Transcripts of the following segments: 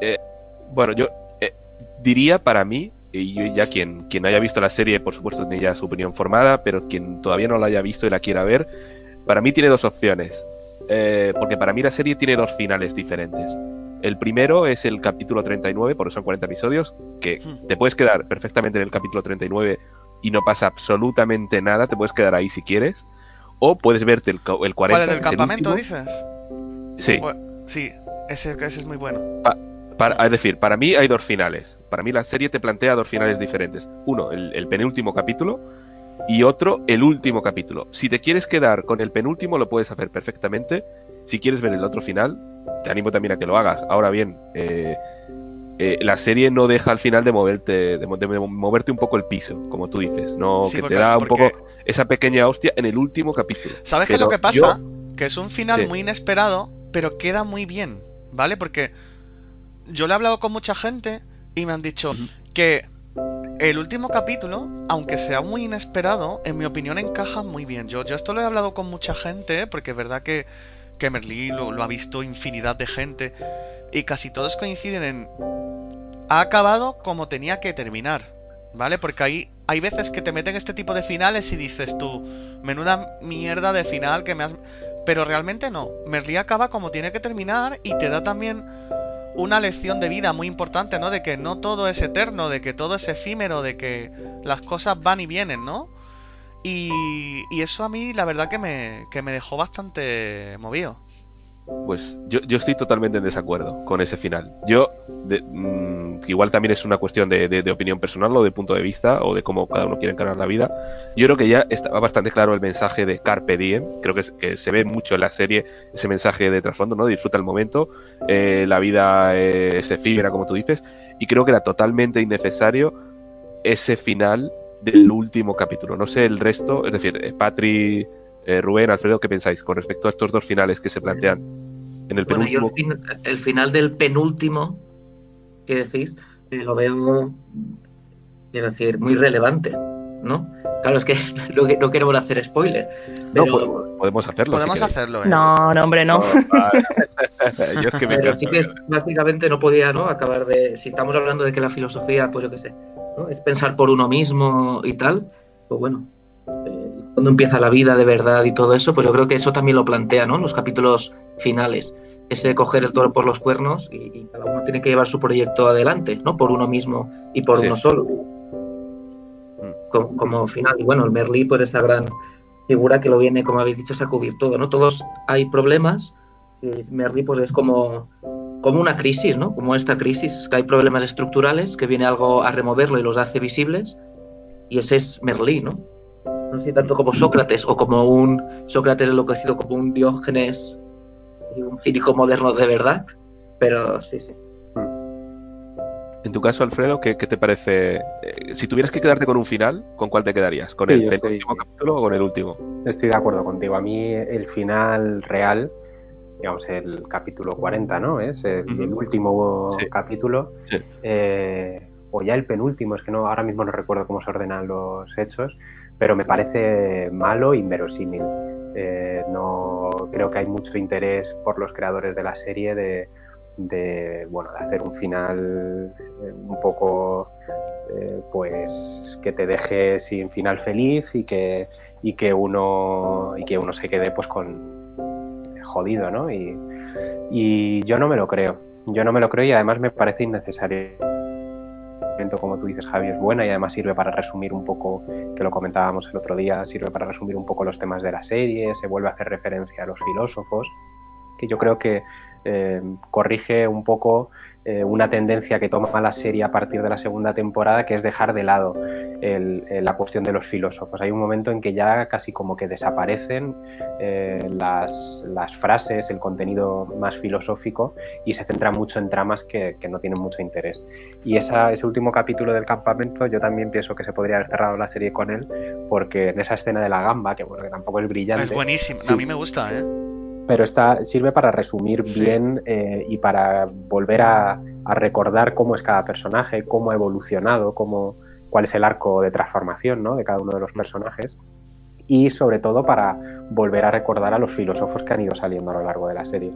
Eh, bueno, yo eh, diría para mí, y yo ya quien, quien haya visto la serie, por supuesto, tiene ya su opinión formada, pero quien todavía no la haya visto y la quiera ver, para mí tiene dos opciones. Eh, porque para mí la serie tiene dos finales diferentes. El primero es el capítulo 39, por eso son 40 episodios, que Hmm. te puedes quedar perfectamente en el capítulo 39 y no pasa absolutamente nada, te puedes quedar ahí si quieres, o puedes verte el, el 40. ¿Cuál, el es campamento, dices? Sí, Sí, ese, ese es muy bueno. Para- es decir, para mí hay dos finales. Para mí la serie te plantea dos finales diferentes. Uno, el, el penúltimo capítulo, y otro, el último capítulo. Si te quieres quedar con el penúltimo, lo puedes hacer perfectamente. Si quieres ver el otro final, te animo también a que lo hagas. Ahora bien, eh, eh, la serie no deja al final de moverte, de, mo- de moverte un poco el piso, como tú dices. No, Sí, que porque- te da un porque- poco esa pequeña hostia en el último capítulo. ¿Sabes qué es lo que pasa? yo- Que es un final Sí. muy inesperado, pero queda muy bien, ¿vale? Porque yo le he hablado con mucha gente y me han dicho que el último capítulo, aunque sea muy inesperado, en mi opinión encaja muy bien. Yo, yo esto lo he hablado con mucha gente, porque es verdad que, que Merlí lo, lo ha visto infinidad de gente, y casi todos coinciden en... Ha acabado como tenía que terminar, ¿vale? Porque hay, hay veces que te meten este tipo de finales y dices tú, menuda mierda de final que me has... Pero realmente no, Merlí acaba como tiene que terminar y te da también una lección de vida muy importante, ¿no? De que no todo es eterno, de que todo es efímero, de que las cosas van y vienen, ¿no? Y, y eso a mí la verdad que me, que me dejó bastante movido. Pues yo, yo estoy totalmente en desacuerdo con ese final. Yo, de- mm, igual también es una cuestión de, opinión personal o de punto de vista o de cómo cada uno quiere encarar la vida. Yo creo que ya estaba bastante claro el mensaje de Carpe Diem. Creo que se ve mucho en la serie ese mensaje de trasfondo, ¿no? Disfruta el momento, eh, la vida eh, es efímera, como tú dices, y creo que era totalmente innecesario ese final del último capítulo. No sé el resto, es decir, eh, Patri, eh, Rubén, Alfredo, ¿qué pensáis con respecto a estos dos finales que se plantean en el Bueno, yo penúltimo? el, fin- el final del penúltimo, que decís, eh, lo veo, quiero decir, muy relevante, ¿no? Claro, es que no, que- no queremos hacer spoiler. No, podemos, podemos hacerlo. Podemos hacerlo, ¿eh? No, no, hombre, no. vale. Yo es que me Pero encanta. sí que es- básicamente no podía ¿no? acabar de. Si estamos hablando de que la filosofía, pues yo qué sé, ¿no? es pensar por uno mismo y tal, pues bueno, eh, cuando empieza la vida de verdad y todo eso, pues yo creo que eso también lo plantea, ¿no? Los capítulos finales. Ese coger el toro por los cuernos y, y cada uno tiene que llevar su proyecto adelante, ¿no? Por uno mismo y por Sí. uno solo. Como, como final. Y bueno, el Merlí, pues esa gran figura que lo viene, como habéis dicho, a sacudir todo, ¿no? Todos hay problemas. Y Merlí, pues es como como una crisis, ¿no? Como esta crisis, que hay problemas estructurales, que viene algo a removerlo y los hace visibles, y ese es Merlí, ¿no? No sé tanto como Sócrates o como un Sócrates enloquecido, como un Diógenes y un cínico moderno de verdad, pero sí, sí. En tu caso, Alfredo, ¿qué, qué te parece? Eh, si tuvieras que quedarte con un final, ¿con cuál te quedarías? ¿Con Sí, el penúltimo capítulo o con el último? Estoy de acuerdo contigo. A mí el final real, digamos el capítulo 40, ¿no? Es el, último Sí. capítulo. Sí. eh, o ya el penúltimo, es que no, ahora mismo no recuerdo cómo se ordenan los hechos, pero me parece malo e inverosímil. Eh, no creo que hay mucho interés por los creadores de la serie de, de, bueno, de hacer un final eh, un poco eh, pues que te deje sin final feliz y que, y que uno y que uno se quede pues con jodido, ¿no? Y, y yo no me lo creo. Yo no me lo creo y además me parece innecesario. Como tú dices, Javi, es buena y además sirve para resumir un poco, que lo comentábamos el otro día, sirve para resumir un poco los temas de la serie, se vuelve a hacer referencia a los filósofos, que yo creo que eh, corrige un poco eh, una tendencia que toma la serie a partir de la segunda temporada, que es dejar de lado el- el- la cuestión de los filósofos. Hay un momento en que ya casi como que desaparecen eh, las, las frases, el contenido más filosófico y se centra mucho en tramas que, que no tienen mucho interés. Y esa, ese último capítulo del campamento yo también pienso que se podría haber cerrado la serie con él, porque en esa escena de la gamba, que bueno, que tampoco es brillante, Es buenísimo. Sí. A mí me gusta, ¿eh? Pero está, sirve para resumir Sí. bien eh, y para volver a, a recordar cómo es cada personaje, cómo ha evolucionado, cómo, cuál es el arco de transformación ¿no? de cada uno de los personajes y sobre todo para volver a recordar a los filósofos que han ido saliendo a lo largo de la serie.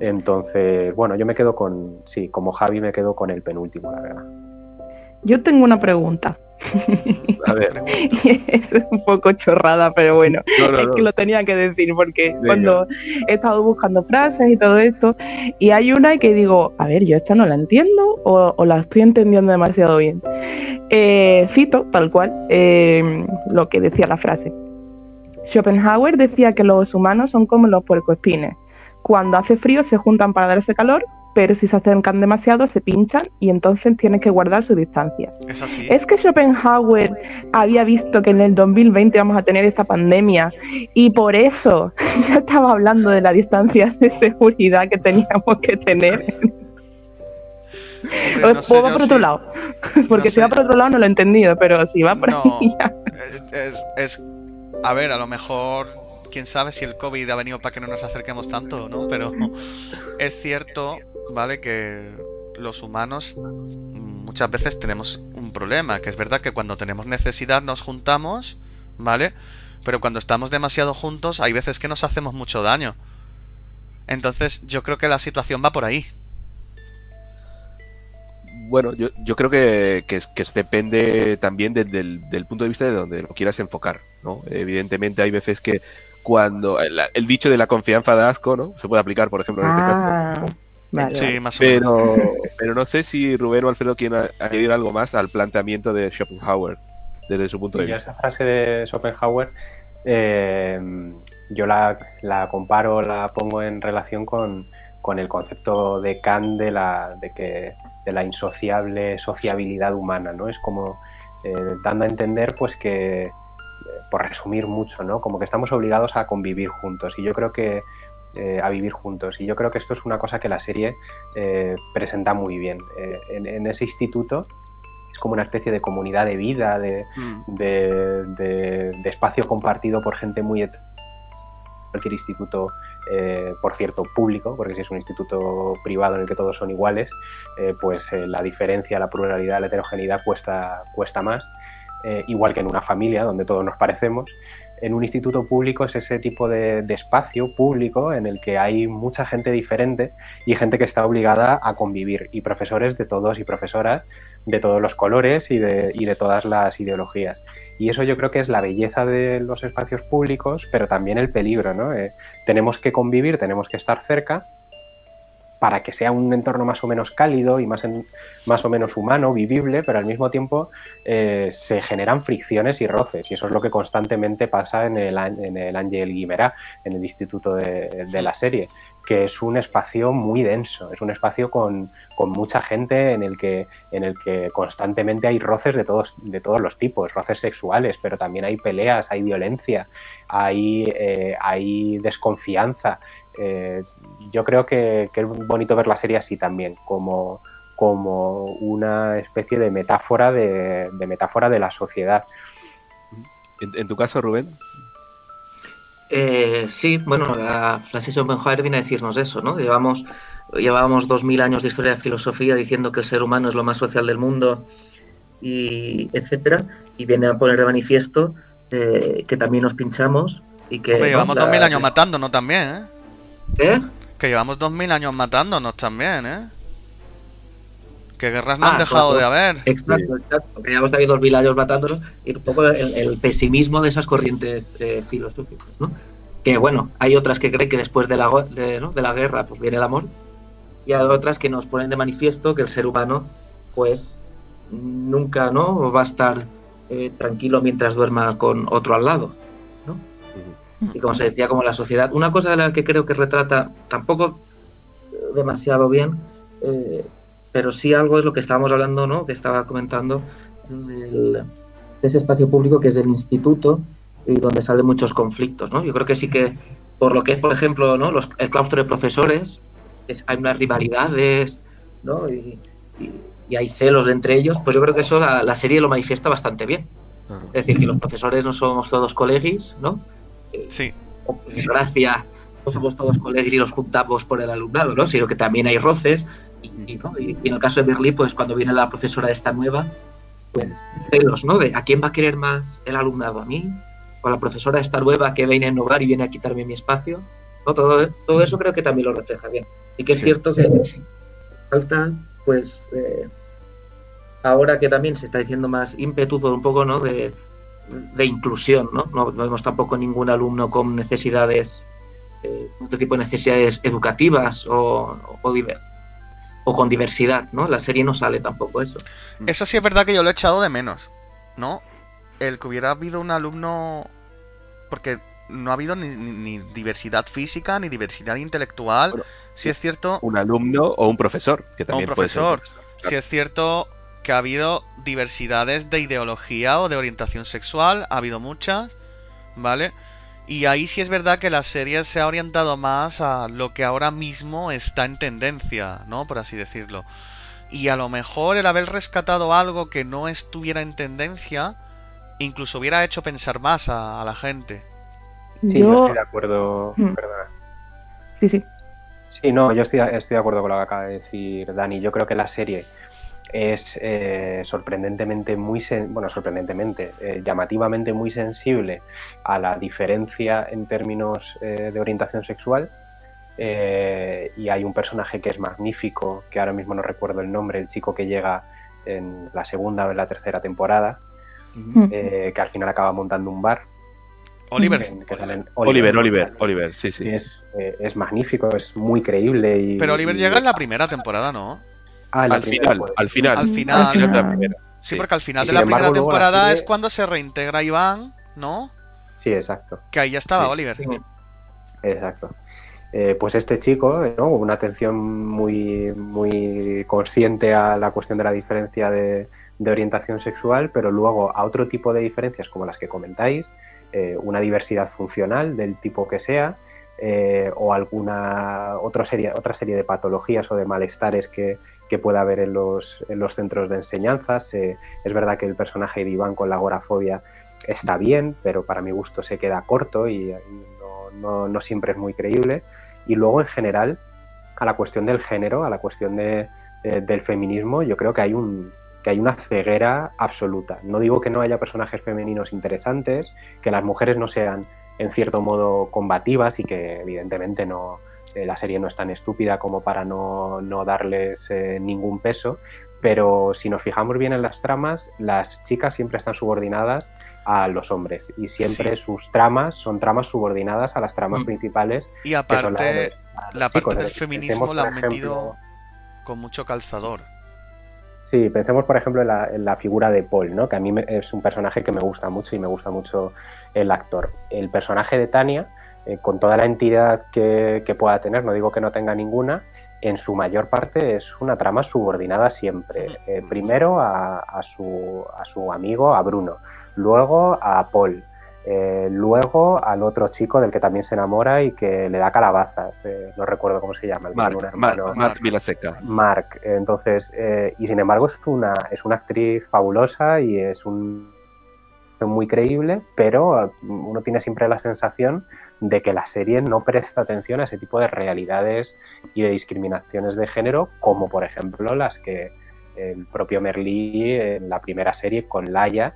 Entonces, bueno, yo me quedo con, sí, como Javi me quedo con el penúltimo, la verdad. Yo tengo una pregunta. A ver, es un poco chorrada, pero bueno, no, no, es no. que lo tenía que decir porque Venga. cuando he estado buscando frases y todo esto, y hay una que digo, a ver, yo esta no la entiendo o, o la estoy entendiendo demasiado bien. Eh, cito, tal cual, eh, lo que decía la frase. Schopenhauer decía que los humanos son como los puercoespines. Cuando hace frío se juntan para darse calor, pero si se acercan demasiado se pinchan y entonces tienes que guardar sus distancias. Es así. ¿Es que Schopenhauer había visto que en el 2020 vamos a tener esta pandemia y por eso ya estaba hablando de la distancia de seguridad que teníamos que tener? Hombre, no ¿O sé va yo por otro lado? Porque no si va por otro lado no lo he entendido, pero si va por No, ahí ya. eh, es, es- A ver, a lo mejor. Quién sabe si el COVID ha venido para que no nos acerquemos tanto, ¿no? Pero es cierto, ¿vale? Que los humanos muchas veces tenemos un problema. Que es verdad que cuando tenemos necesidad nos juntamos, ¿vale? Pero cuando estamos demasiado juntos, hay veces que nos hacemos mucho daño. Entonces, yo creo que la situación va por ahí. Bueno, yo, yo creo que, que, es- que depende también de- del, del punto de vista de donde lo quieras enfocar, ¿no? Evidentemente hay veces que cuando el, el dicho de la confianza da asco, ¿no? Se puede aplicar, por ejemplo, en este caso. Vale, Sí, vale. más o menos. Pero, pero no sé si Rubén o Alfredo quieren añadir algo más al planteamiento de Schopenhauer desde su punto de vista. esa frase de Schopenhauer, eh, yo la, la comparo, la pongo en relación con, con el concepto de Kant de la, de que, de la insociable sociabilidad humana, ¿no? Es como eh, dando a entender, pues que, eh, por resumir mucho, ¿no? Como que estamos obligados a convivir juntos. Y yo creo que eh, a vivir juntos. Y yo creo que esto es una cosa que la serie eh, presenta muy bien. Eh, en, en ese instituto es como una especie de comunidad de vida, de, Mm. de, de- de espacio compartido por gente muy cualquier instituto por cierto público porque si es un instituto privado en el que todos son iguales pues la diferencia la pluralidad la heterogeneidad cuesta cuesta más eh, igual que en una familia donde todos nos parecemos en un instituto público es ese tipo de, de espacio público en el que hay mucha gente diferente y gente que está obligada a convivir y profesores de todos y profesoras de todos los colores y de, todas las ideologías. Y eso yo creo que es la belleza de los espacios públicos, pero también el peligro, ¿no? Eh, tenemos que convivir, tenemos que estar cerca para que sea un entorno más o menos cálido y más, más o menos humano, vivible, pero al mismo tiempo eh, se generan fricciones y roces, y eso es lo que constantemente pasa en el, en el Ángel Guimerá, en el instituto de, de la serie, que es un espacio muy denso, es un espacio con, con mucha gente en el, que, en el que constantemente hay roces de todos, de todos los tipos, roces sexuales, pero también hay peleas, hay violencia, hay, eh, hay desconfianza. Eh, yo creo que, que es bonito ver la serie así también, como, como una especie de metáfora de, de metáfora de la sociedad. En, en tu caso, Rubén, Eh, sí, bueno, la de Schopenhauer viene a decirnos eso, ¿no? Llevamos, llevábamos dos mil años de historia de filosofía diciendo que el ser humano es lo más social del mundo, y etcétera, y viene a poner de manifiesto eh, que también nos pinchamos y que... Hombre, llevamos La- 2000 años matándonos también, ¿eh? ¿Qué? Que llevamos 2000 años matándonos también, ¿eh? Que guerras no han Ah, dejado pues, de haber. Exacto, exacto. Que llevamos también dos mil años matándonos y un poco el, el pesimismo de esas corrientes eh, filosóficas, ¿no? Que bueno, hay otras que creen que después de la, de, ¿no? de la guerra pues viene el amor y hay otras que nos ponen de manifiesto que el ser humano pues nunca no va a estar eh, tranquilo mientras duerma con otro al lado. Y como se decía, como la sociedad. Una cosa de la que creo que retrata tampoco demasiado bien, eh, pero sí algo es lo que estábamos hablando, ¿no? Que estaba comentando del- de ese espacio público que es del instituto y donde salen muchos conflictos, ¿no? Yo creo que sí que por lo que es, por ejemplo, ¿no? Los, el claustro de profesores, es- hay unas rivalidades, ¿no? Y, y- y hay celos entre ellos, pues yo creo que eso la, la serie lo manifiesta bastante bien. Es decir, que los profesores no somos todos colegis, ¿no? Sí, por desgracia no somos todos colegas y los juntamos por el alumnado, ¿no? Sino que también hay roces. Y, y, ¿no? y- y en el caso de Berlín, pues cuando viene la profesora esta nueva, pues celos, ¿no? De a quién va a querer más el alumnado, a mí, o a la profesora esta nueva que viene a innovar y viene a quitarme mi espacio. ¿no? Todo, todo eso creo que también lo refleja bien. Y que es cierto que falta, pues, eh, ahora que también se está diciendo más ímpetu por un poco, ¿no? De, de inclusión, ¿no? ¿no? no vemos tampoco ningún alumno con necesidades, eh, otro tipo de necesidades educativas o, o, o con diversidad, ¿no? La serie no sale tampoco eso. Eso sí es verdad que yo lo he echado de menos, ¿no? El que hubiera habido un alumno... Porque no ha habido ni, ni- ni diversidad física ni diversidad intelectual. Bueno, Si es cierto, Un alumno o un profesor, que también puede ser un profesor. si es cierto que ha habido diversidades de ideología o de orientación sexual, ha habido muchas, ¿vale? Y ahí sí es verdad que la serie se ha orientado más a lo que ahora mismo está en tendencia, ¿no? Por así decirlo. Y a lo mejor el haber rescatado algo que no estuviera en tendencia, incluso hubiera hecho pensar más a, a la gente. Sí, yo, yo, estoy de acuerdo. Hmm. Perdona. sí, sí. Sí, no, yo estoy, estoy de acuerdo con lo que acaba de decir Dani. Yo creo que la serie es eh, sorprendentemente muy, sen- bueno, sorprendentemente, eh, llamativamente muy sensible a la diferencia en términos eh, de orientación sexual. Eh, y hay un personaje que es magnífico, que ahora mismo no recuerdo el nombre, el chico que llega en la segunda o en la tercera temporada, Mm. eh, que al final acaba montando un bar. Oliver, que Oliver, Oliver, Oliver, sí, sí. Es, eh, es magnífico, es muy creíble. Y, pero Oliver y- llega en la primera temporada, ¿no? Ah, Al final, pues. al final. Al final. Al final de la primera. Sí, porque al final Y de la embargo, primera la temporada serie- es cuando se reintegra Iván, ¿no? Sí, exacto. Que ahí ya estaba Sí. Oliver. Sí. Exacto. Eh, pues este chico, ¿no? una atención muy, muy consciente a la cuestión de la diferencia de, de orientación sexual, pero luego a otro tipo de diferencias como las que comentáis, eh, una diversidad funcional del tipo que sea, eh, o alguna otra serie, otra serie de patologías o de malestares que, que pueda haber en los, en los centros de enseñanzas. Eh, es verdad que el personaje de Iván con la agorafobia está bien, pero para mi gusto se queda corto y, no, no- no siempre es muy creíble. Y luego, en general, a la cuestión del género, a la cuestión de- de- del feminismo, yo creo que hay, un, que hay una ceguera absoluta. No digo que no haya personajes femeninos interesantes, que las mujeres no sean, en cierto modo, combativas y que, evidentemente, no, eh, la serie no es tan estúpida como para no, no darles eh, ningún peso. Pero si nos fijamos bien en las tramas, las chicas siempre están subordinadas a los hombres y siempre Sí. sus tramas son tramas subordinadas a las tramas Mm. principales Y que son las de aparte, los- la parte chicos. del feminismo la han ejemplo, metido con mucho calzador. Sí, pensemos por ejemplo en la, en la figura de Paul, ¿no? que a mí me- es un personaje que me gusta mucho y me gusta mucho el actor. El personaje de Tania, eh, con toda la entidad que, que pueda tener, no digo que no tenga ninguna, en su mayor parte es una trama subordinada siempre. Eh, primero a, a su, a su amigo, a Bruno, luego a Paul, eh, luego al otro chico del que también se enamora y que le da calabazas, no recuerdo cómo se llama, el Mark, hermano. Mark Vilaseca. Mark. Entonces, y sin embargo es una, es una actriz fabulosa y es un muy creíble, pero uno tiene siempre la sensación de que la serie no presta atención a ese tipo de realidades y de discriminaciones de género, como por ejemplo las que el propio Merlí en la primera serie con Laia,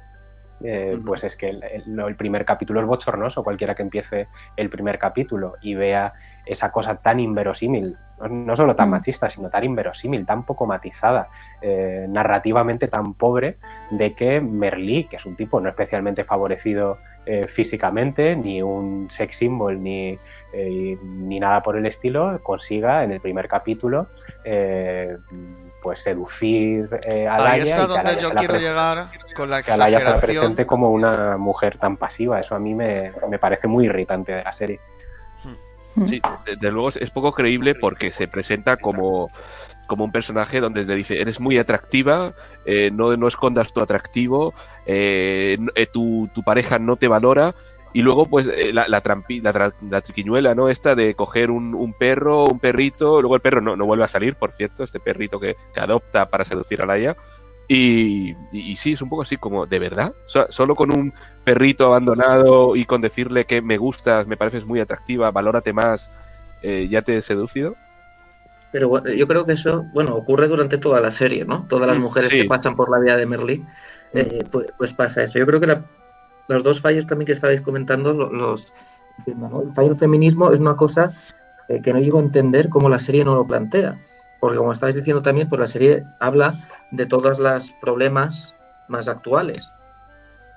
eh, pues es que el, el- el primer capítulo es bochornoso, cualquiera que empiece el primer capítulo y vea esa cosa tan inverosímil, no, no solo tan Mm. machista, sino tan inverosímil, tan poco matizada, eh, narrativamente tan pobre, de que Merlí, que es un tipo no especialmente favorecido eh, físicamente, ni un sex symbol, ni, eh, ni nada por el estilo, consiga en el primer capítulo eh, pues seducir eh, a Ahí Laia está y que a donde yo quiero llegar con la que a Laia se la exageración. presente como una mujer tan pasiva. Eso a mí me, me parece muy irritante de la serie. Sí, desde luego es- poco creíble porque se presenta como, como un personaje donde le dice, eres muy atractiva, eh, no, no escondas tu atractivo, eh, eh, tu, tu pareja no te valora. Y luego, pues, eh, la, la, trampi- la, tra- la triquiñuela, ¿no? Esta de coger un, un perro, un perrito, luego el perro no, no vuelve a salir, por cierto, este perrito que, que adopta para seducir a Laia. Y, y, y sí, es un poco así como, ¿de verdad? So- solo con un perrito abandonado y con decirle que me gustas, me pareces muy atractiva, valórate más, eh, ya te he seducido. Pero yo creo que eso, bueno, ocurre durante toda la serie, ¿no? Todas las Mm, mujeres sí. que pasan por la vida de Merlí, eh, pues, pues pasa eso. Yo creo que la- los dos fallos también que estabais comentando lo- los ¿no? El fallo del feminismo es una cosa eh, que no llego a entender cómo la serie no lo plantea. Porque como estabais diciendo también, pues la serie habla de todos los problemas más actuales.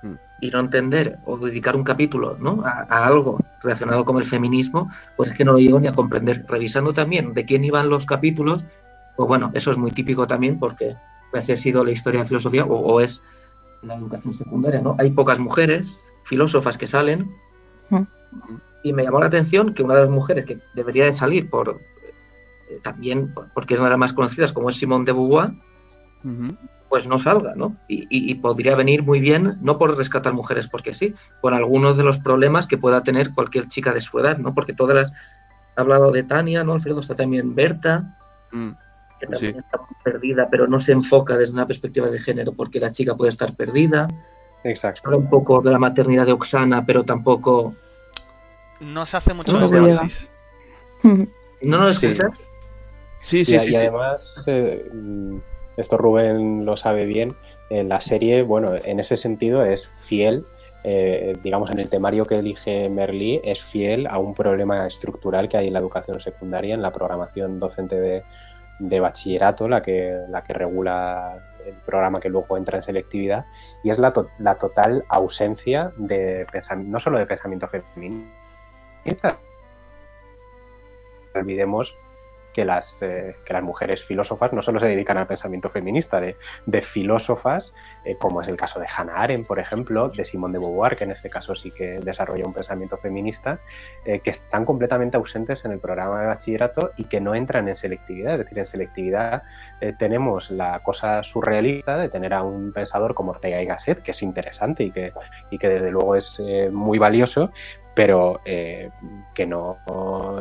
Mm. Y no entender o dedicar un capítulo ¿no? a, a algo relacionado con el feminismo, pues es que no lo llego ni a comprender. Revisando también de quién iban los capítulos, pues bueno, eso es muy típico también porque así ha sido la historia de filosofía o, o es la educación secundaria, ¿no? Hay pocas mujeres filósofas que salen y me llamó la atención que una de las mujeres que debería de salir por eh, también por- porque es una de las más conocidas como es Simone de Beauvoir, pues no salga, ¿no? Y, y- y podría venir muy bien, no por rescatar mujeres porque sí, por algunos de los problemas que pueda tener cualquier chica de su edad, ¿no? Porque todas las... Ha hablado de Tania, ¿no? Alfredo está también Berta, Mm. Que también Sí. está perdida, pero no se enfoca desde una perspectiva de género porque la chica puede estar perdida. Exacto. Habla un poco de la maternidad de Oxana, pero tampoco... No se hace mucho No, énfasis. ¿No nos Sí. escuchas? Sí, y, sí, y sí. sí. además, eh, mm, esto Rubén lo sabe bien, en la serie, bueno, en ese sentido es fiel, eh, digamos, en el temario que elige Merlí, es fiel a un problema estructural que hay en la educación secundaria, en la programación docente de, de bachillerato, la que, la que regula el programa que luego entra en selectividad, y es la, to- la total ausencia de no solo de pensamiento feminista, olvidemos que las, eh, que las mujeres filósofas no solo se dedican al pensamiento feminista, de, filósofas, eh, como es el caso de Hannah Arendt, por ejemplo, de Simone de Beauvoir, que en este caso sí que desarrolla un pensamiento feminista, eh, que están completamente ausentes en el programa de bachillerato y que no entran en selectividad. Es decir, en selectividad tenemos la cosa surrealista de tener a un pensador como Ortega y Gasset, que es interesante y que, y que desde luego es muy valioso, pero que no,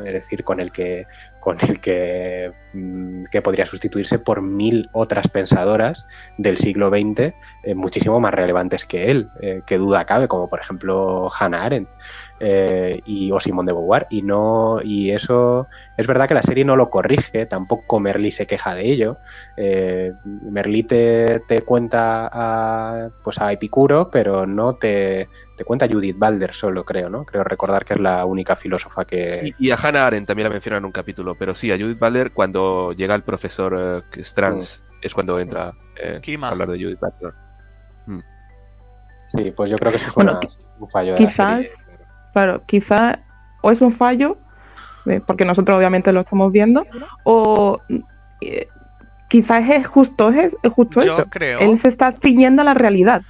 es decir, con el que con el que, mm, que podría sustituirse por mil otras pensadoras del siglo XX eh, muchísimo más relevantes que él, eh, que duda cabe, como por ejemplo Hannah Arendt eh, y, o Simone de Beauvoir. Y, no, y eso es verdad que la serie no lo corrige, tampoco Merlí se queja de ello. Eh, Merlí te, te cuenta a, pues a Epicuro, pero no te, te cuenta Judith Balder solo, creo, ¿no? Creo recordar que es la única filósofa que... Y, y a Hannah Arendt también la mencionan en un capítulo, pero sí, a Judith Butler cuando llega el profesor que es cuando entra eh, a hablar de Judith Butler. Sí, pues yo creo que eso es Bueno, una- un fallo de quizás- la serie. Claro, quizá o es un fallo, eh, porque nosotros obviamente lo estamos viendo, o eh, quizás es justo, es, es justo Yo eso. creo. Él se está ciñendo a la realidad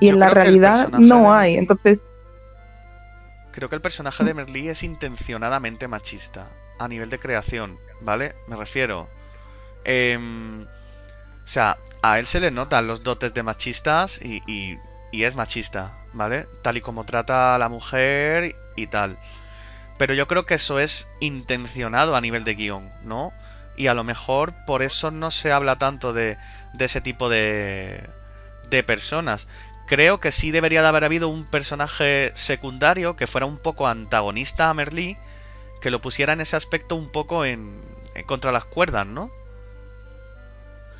y yo en la realidad no hay. Entonces, Creo que el personaje de Merlí es intencionadamente machista a nivel de creación, ¿vale? Me refiero. em, o sea, a él se le notan los dotes de machistas y, y- es machista, ¿vale? Tal y como trata a la mujer y tal. Pero yo creo que eso es intencionado a nivel de guion, ¿no? Y a lo mejor por eso no se habla tanto de, de ese tipo de, de personas. Creo que sí debería de haber habido un personaje secundario que fuera un poco antagonista a Merlí, que lo pusiera en ese aspecto un poco en, en contra las cuerdas, ¿no?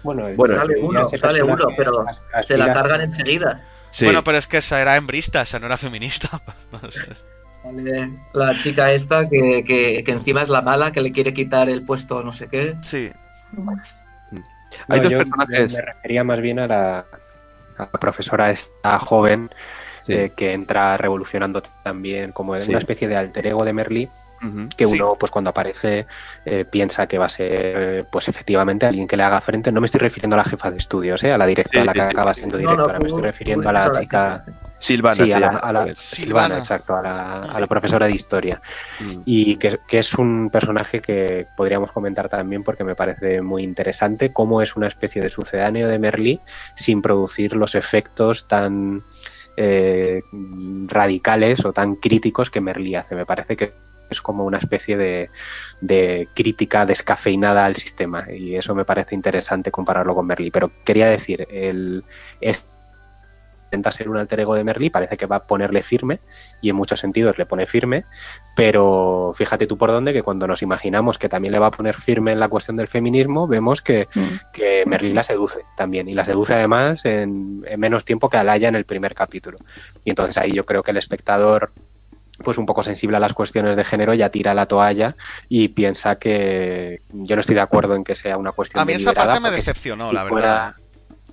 Bueno, Bueno, sale uno, sale uno, pero Se la cargan enseguida. Sí, Bueno, pero es que esa era hembrista, esa no era feminista. No sé. Sale la chica esta que, que- que encima es la mala, que le quiere quitar el puesto no sé qué. Sí, hay dos yo personajes. Me refería más bien a la, la profesora esta joven Sí. eh, que entra revolucionando también como en Sí. una especie de alter ego de Merlí Ujú. que Sí. uno pues cuando aparece eh, piensa que va a ser pues efectivamente alguien que le haga frente no me estoy refiriendo a la jefa de estudios ¿eh? a la directora a la que acaba siendo No, no, directora me estoy refiriendo a la chica Silvana sí, a la, a. Silvana, Silvana. exacto a la, a la profesora de historia Mm. y que, que es un personaje que podríamos comentar también porque me parece muy interesante cómo es una especie de sucedáneo de Merlí sin producir los efectos tan eh, radicales o tan críticos que Merlí hace. Me parece que es como una especie de, de crítica descafeinada al sistema y eso me parece interesante compararlo con Merlí. Pero quería decir, el, es intenta ser un alter ego de Merlí, parece que va a ponerle firme y en muchos sentidos le pone firme, pero fíjate tú por dónde que cuando nos imaginamos que también le va a poner firme en la cuestión del feminismo, vemos que, mm, que Merlí la seduce también y la seduce además en, en menos tiempo que Alaya en el primer capítulo. Y entonces ahí yo creo que el espectador pues un poco sensible a las cuestiones de género, ya tira la toalla y piensa que yo no estoy de acuerdo en que sea una cuestión A mí esa parte me decepcionó, la verdad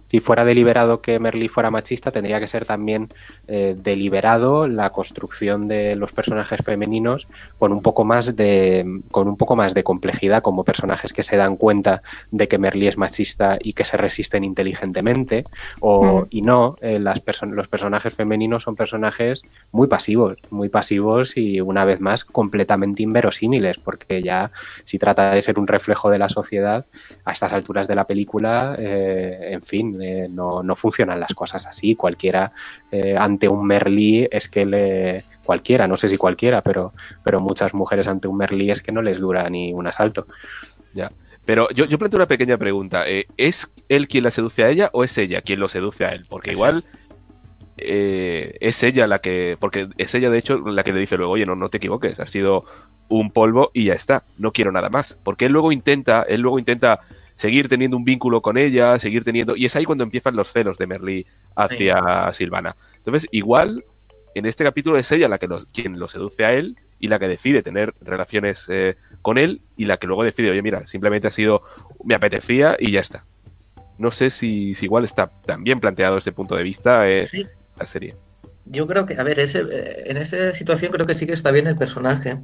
si fuera deliberado que Merlí fuera machista, tendría que ser también eh, deliberado la construcción de los personajes femeninos con un poco más de con un poco más de complejidad, como personajes que se dan cuenta de que Merlí es machista y que se resisten inteligentemente, o, mm. y no, eh, las los personajes femeninos son personajes muy pasivos, muy pasivos y una vez más completamente inverosímiles, porque ya si trata de ser un reflejo de la sociedad, a estas alturas de la película, eh, en fin, no, no, funcionan las cosas así. Cualquiera eh, ante un Merlí es que le. Cualquiera, no sé si cualquiera, pero, pero muchas mujeres ante un Merlí es que no les dura ni un asalto. Ya. Pero yo, yo planteo una pequeña pregunta. Eh, ¿Es él quien la seduce a ella o es ella quien lo seduce a él? Porque igual eh, es ella la que. Porque es ella, de hecho, la que le dice luego, oye, no, no te equivoques, ha sido un polvo y ya está. No quiero nada más. Porque él luego intenta, él luego intenta seguir teniendo un vínculo con ella, seguir teniendo... Y es ahí cuando empiezan los celos de Merlí hacia Silvana. Entonces, igual, en este capítulo es ella la que quien lo seduce a él y la que decide tener relaciones eh, con él y la que luego decide, oye, mira, simplemente ha sido, me apetecía y ya está. No sé si, igual está tan bien planteado desde punto de vista eh, la serie. Yo creo que, a ver, ese, eh, en esa situación creo que sí que está bien el personaje,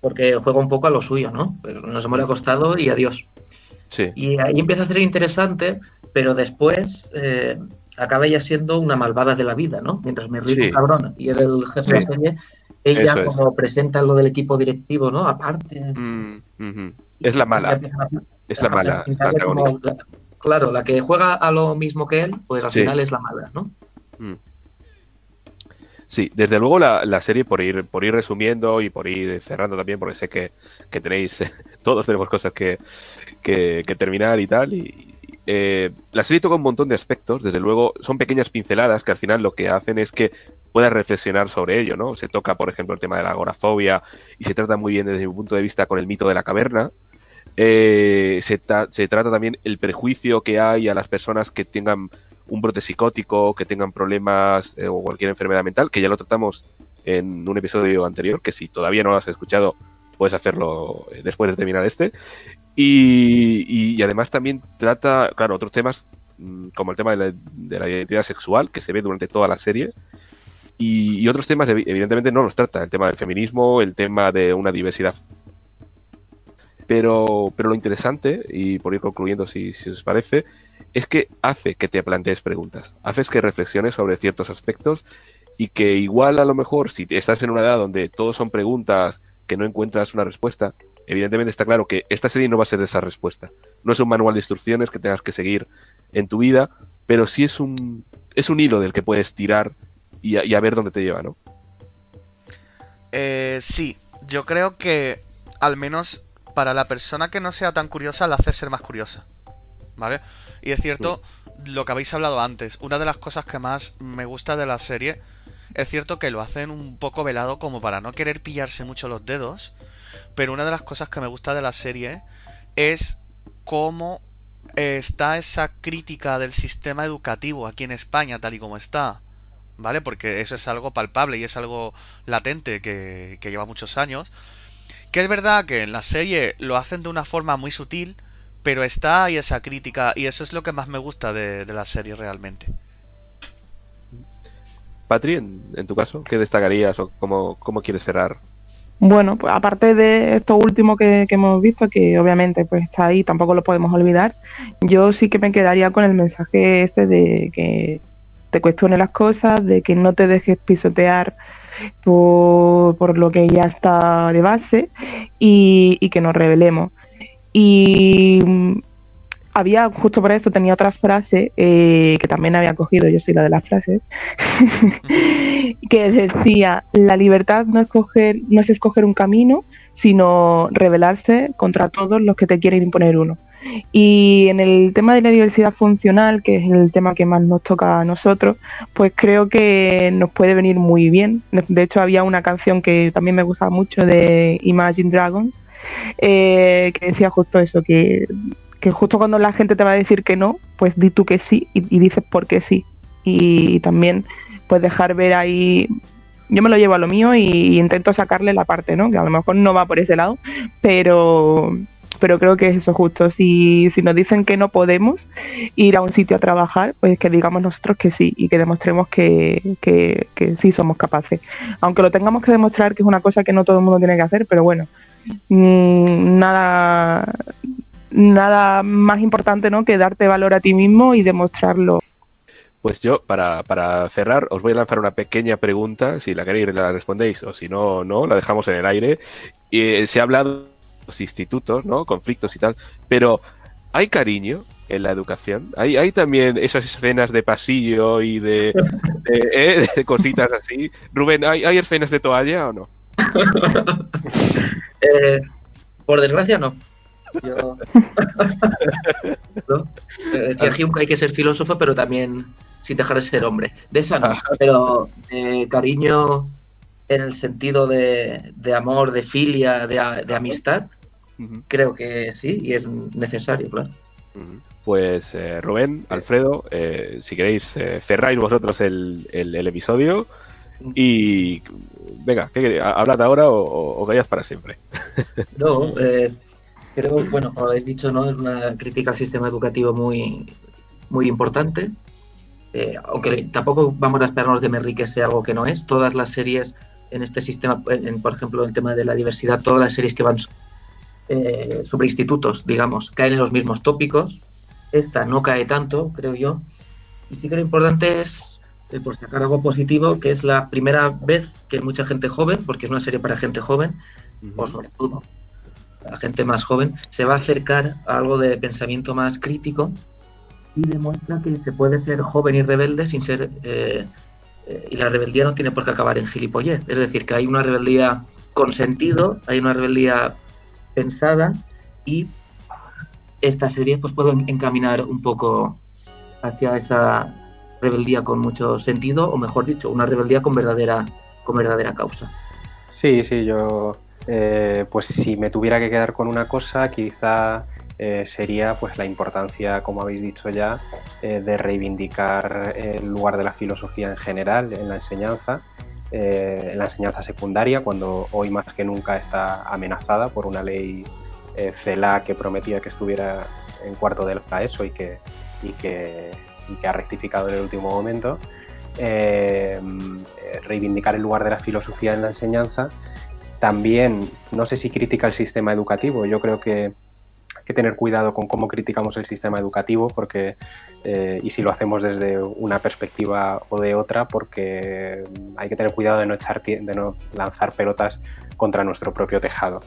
porque juega un poco a lo suyo, ¿no? Pero nos hemos acostado y adiós. Y ahí empieza a ser interesante, pero después eh, acaba ella siendo una malvada de la vida, ¿no? Mientras me río cabrón y es el jefe de la serie, ella como presenta lo del equipo directivo, ¿no? Aparte. Mm, es la mala. es la mala. claro, la que juega a lo mismo que él, pues al final es la mala, ¿no? Mm. Sí, desde luego la, serie, por ir, por ir resumiendo y por ir cerrando también, porque sé que, tenéis, todos tenemos cosas que, terminar y tal. Y, eh, la serie toca un montón de aspectos, desde luego son pequeñas pinceladas que al final lo que hacen es que puedas reflexionar sobre ello, ¿no? Se toca, por ejemplo, el tema de la agorafobia y se trata muy bien desde mi punto de vista con el mito de la caverna. Eh, se, se trata también el prejuicio que hay a las personas que tengan un brote psicótico, que tengan problemas eh, o cualquier enfermedad mental, que ya lo tratamos en un episodio anterior, que si todavía no lo has escuchado, puedes hacerlo eh, después de terminar este. Y, además también trata, claro, otros temas mm, como el tema de la, identidad sexual, que se ve durante toda la serie. Y, otros temas, evidentemente, no los trata. El tema del feminismo, el tema de una diversidad. Pero, pero lo interesante, y por ir concluyendo si, si os parece, es que hace que te plantees preguntas, haces que reflexiones sobre ciertos aspectos y que igual a lo mejor si estás en una edad donde todos son preguntas que no encuentras una respuesta, evidentemente está claro que esta serie no va a ser esa respuesta. No es un manual de instrucciones que tengas que seguir en tu vida, pero sí es un, es un hilo del que puedes tirar y a, ver dónde te lleva, ¿no? Eh, sí, yo creo que al menos para la persona que no sea tan curiosa la hace ser más curiosa. ¿Vale? Y es cierto lo que habéis hablado antes. Una de las cosas que más me gusta de la serie es cierto que lo hacen un poco velado como para no querer pillarse mucho los dedos. Pero una de las cosas que me gusta de la serie es cómo está esa crítica del sistema educativo aquí en España tal y como está. ¿Vale? Porque eso es algo palpable y es algo latente que, que lleva muchos años. Que es verdad que en la serie lo hacen de una forma muy sutil pero está ahí esa crítica y eso es lo que más me gusta de, la serie realmente. Patri, en, tu caso, ¿qué destacarías o cómo, quieres cerrar? Bueno, pues aparte de esto último que, hemos visto, que obviamente pues está ahí, tampoco lo podemos olvidar, yo sí que me quedaría con el mensaje este de que te cuestione las cosas, de que no te dejes pisotear por, lo que ya está de base y, que nos revelemos. Y mm, había, justo por eso, tenía otra frase eh, que también había cogido, yo soy la de las frases, que decía, la libertad no, escoger, no es escoger un camino, sino rebelarse contra todos los que te quieren imponer uno. Y en el tema de la diversidad funcional, que es el tema que más nos toca a nosotros, pues creo que nos puede venir muy bien. De hecho, había una canción que también me gustaba mucho de Imagine Dragons, eh, que decía justo eso, que, justo cuando la gente te va a decir que no, pues di tú que sí y, dices por qué sí. Y también pues dejar ver ahí yo me lo llevo a lo mío y intento sacarle la parte, ¿no? Que a lo mejor no va por ese lado, pero, pero creo que es eso justo. Si, si nos dicen que no podemos ir a un sitio a trabajar, pues que digamos nosotros que sí y que demostremos que, que, que sí somos capaces. Aunque lo tengamos que demostrar, que es una cosa que no todo el mundo tiene que hacer, pero bueno, mm, nada nada más importante ¿no? que darte valor a ti mismo y demostrarlo. Pues yo, para, para, cerrar, os voy a lanzar una pequeña pregunta. Si la queréis, la respondéis, o si no, no, la dejamos en el aire. Eh, se ha hablado los institutos, ¿no? Conflictos y tal. Pero, ¿hay cariño en la educación? ¿Hay, hay también esas escenas de pasillo y de, de, ¿eh? de cositas así? Rubén, ¿hay, ¿hay escenas de toalla o no? eh, por desgracia, no. Yo... ¿No? Decía Hume que hay que ser filósofo, pero también sin dejar de ser hombre. De eso no, pero de cariño en el sentido de, de amor, de filia, de, de amistad, uh -huh. creo que sí, y es necesario, claro. Pues eh, Rubén, Alfredo, eh, si queréis, eh, cerráis vosotros el, el, el, episodio y venga, ¿qué queréis? ¿Hablad ahora o, o callad para siempre? No, eh, creo, bueno, como habéis dicho, ¿no? Es una crítica al sistema educativo muy, muy importante. Eh, aunque tampoco vamos a esperarnos de Merri que sea algo que no es. Todas las series en este sistema, en, por ejemplo, el tema de la diversidad, todas las series que van eh, sobre institutos, digamos, caen en los mismos tópicos. Esta no cae tanto, creo yo. Y sí que lo importante es, eh, por sacar algo positivo, que es la primera vez que mucha gente joven, porque es una serie para gente joven, uh -huh. o sobre todo la gente más joven, se va a acercar a algo de pensamiento más crítico y demuestra que se puede ser joven y rebelde sin ser... Eh, eh, y la rebeldía no tiene por qué acabar en gilipollez. Es decir, que hay una rebeldía con sentido, hay una rebeldía pensada y esta serie pues puede encaminar un poco hacia esa rebeldía con mucho sentido, o mejor dicho, una rebeldía con verdadera, con verdadera causa. Sí, sí, yo eh, pues si me tuviera que quedar con una cosa, quizá eh, sería pues la importancia, como habéis dicho ya, eh, de reivindicar el lugar de la filosofía en general en la enseñanza, eh, en la enseñanza secundaria, cuando hoy más que nunca está amenazada por una ley CELA que prometía que estuviera en cuarto de la ESO y que, y que, y que ha rectificado en el último momento. reivindicar el lugar de la filosofía en la enseñanza también, no sé si critica el sistema educativo, yo creo que que tener cuidado con cómo criticamos el sistema educativo porque eh, y si lo hacemos desde una perspectiva o de otra porque hay que tener cuidado de no echar de no lanzar pelotas contra nuestro propio tejado.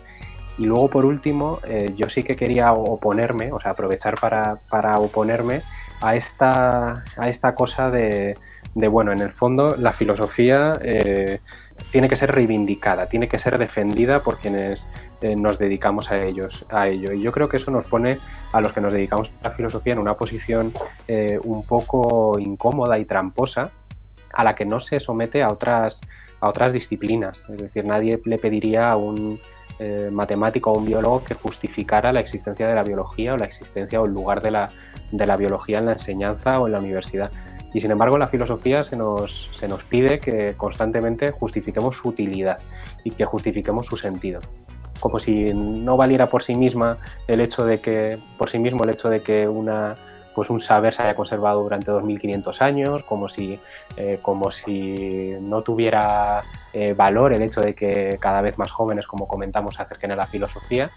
Y luego por último eh, yo sí que quería oponerme o sea aprovechar para, para oponerme a esta a esta cosa de, de bueno en el fondo la filosofía eh, tiene que ser reivindicada, tiene que ser defendida por quienes eh, nos dedicamos a ellos, a ello. Y yo creo que eso nos pone a los que nos dedicamos a la filosofía en una posición eh, un poco incómoda y tramposa, a la que no se somete a otras, a otras disciplinas. Es decir, nadie le pediría a un eh, matemático o un biólogo que justificara la existencia de la biología o la existencia o el lugar de la, de la biología en la enseñanza o en la universidad. Y sin embargo, la filosofía se nos, se nos pide que constantemente justifiquemos su utilidad y que justifiquemos su sentido. Como si no valiera por sí misma el hecho de que, por sí mismo el hecho de que una, pues un saber se haya conservado durante 2500 años, como si, eh, como si no tuviera eh, valor el hecho de que cada vez más jóvenes, como comentamos, se acerquen a la filosofía.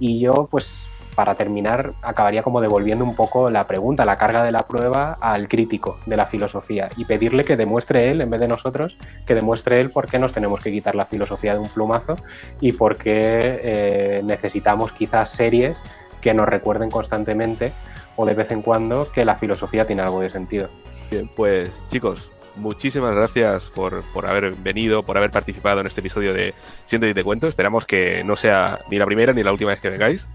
Y yo, pues, para terminar, acabaría como devolviendo un poco la pregunta, la carga de la prueba al crítico de la filosofía y pedirle que demuestre él, en vez de nosotros, que demuestre él por qué nos tenemos que quitar la filosofía de un plumazo y por qué eh, necesitamos quizás series que nos recuerden constantemente o de vez en cuando que la filosofía tiene algo de sentido. Pues chicos, muchísimas gracias por, por, haber venido, por haber participado en este episodio de Siente y te cuento. Esperamos que no sea ni la primera ni la última vez que vengáis.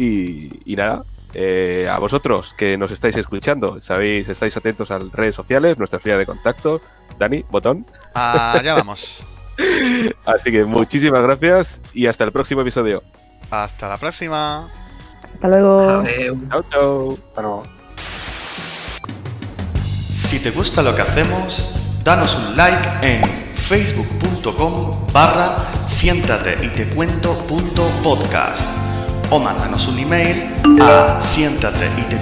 Y, y nada, eh, a vosotros que nos estáis escuchando, sabéis, estáis atentos a las redes sociales, nuestra vía de contacto. Dani, botón. Allá vamos. Así que muchísimas gracias y hasta el próximo episodio. Hasta la próxima. Hasta luego. Chao, chao. Hasta luego. Si te gusta lo que hacemos, Danos un like en facebook.com barra siéntate y te cuento punto podcast o mándanos un email a siéntate y te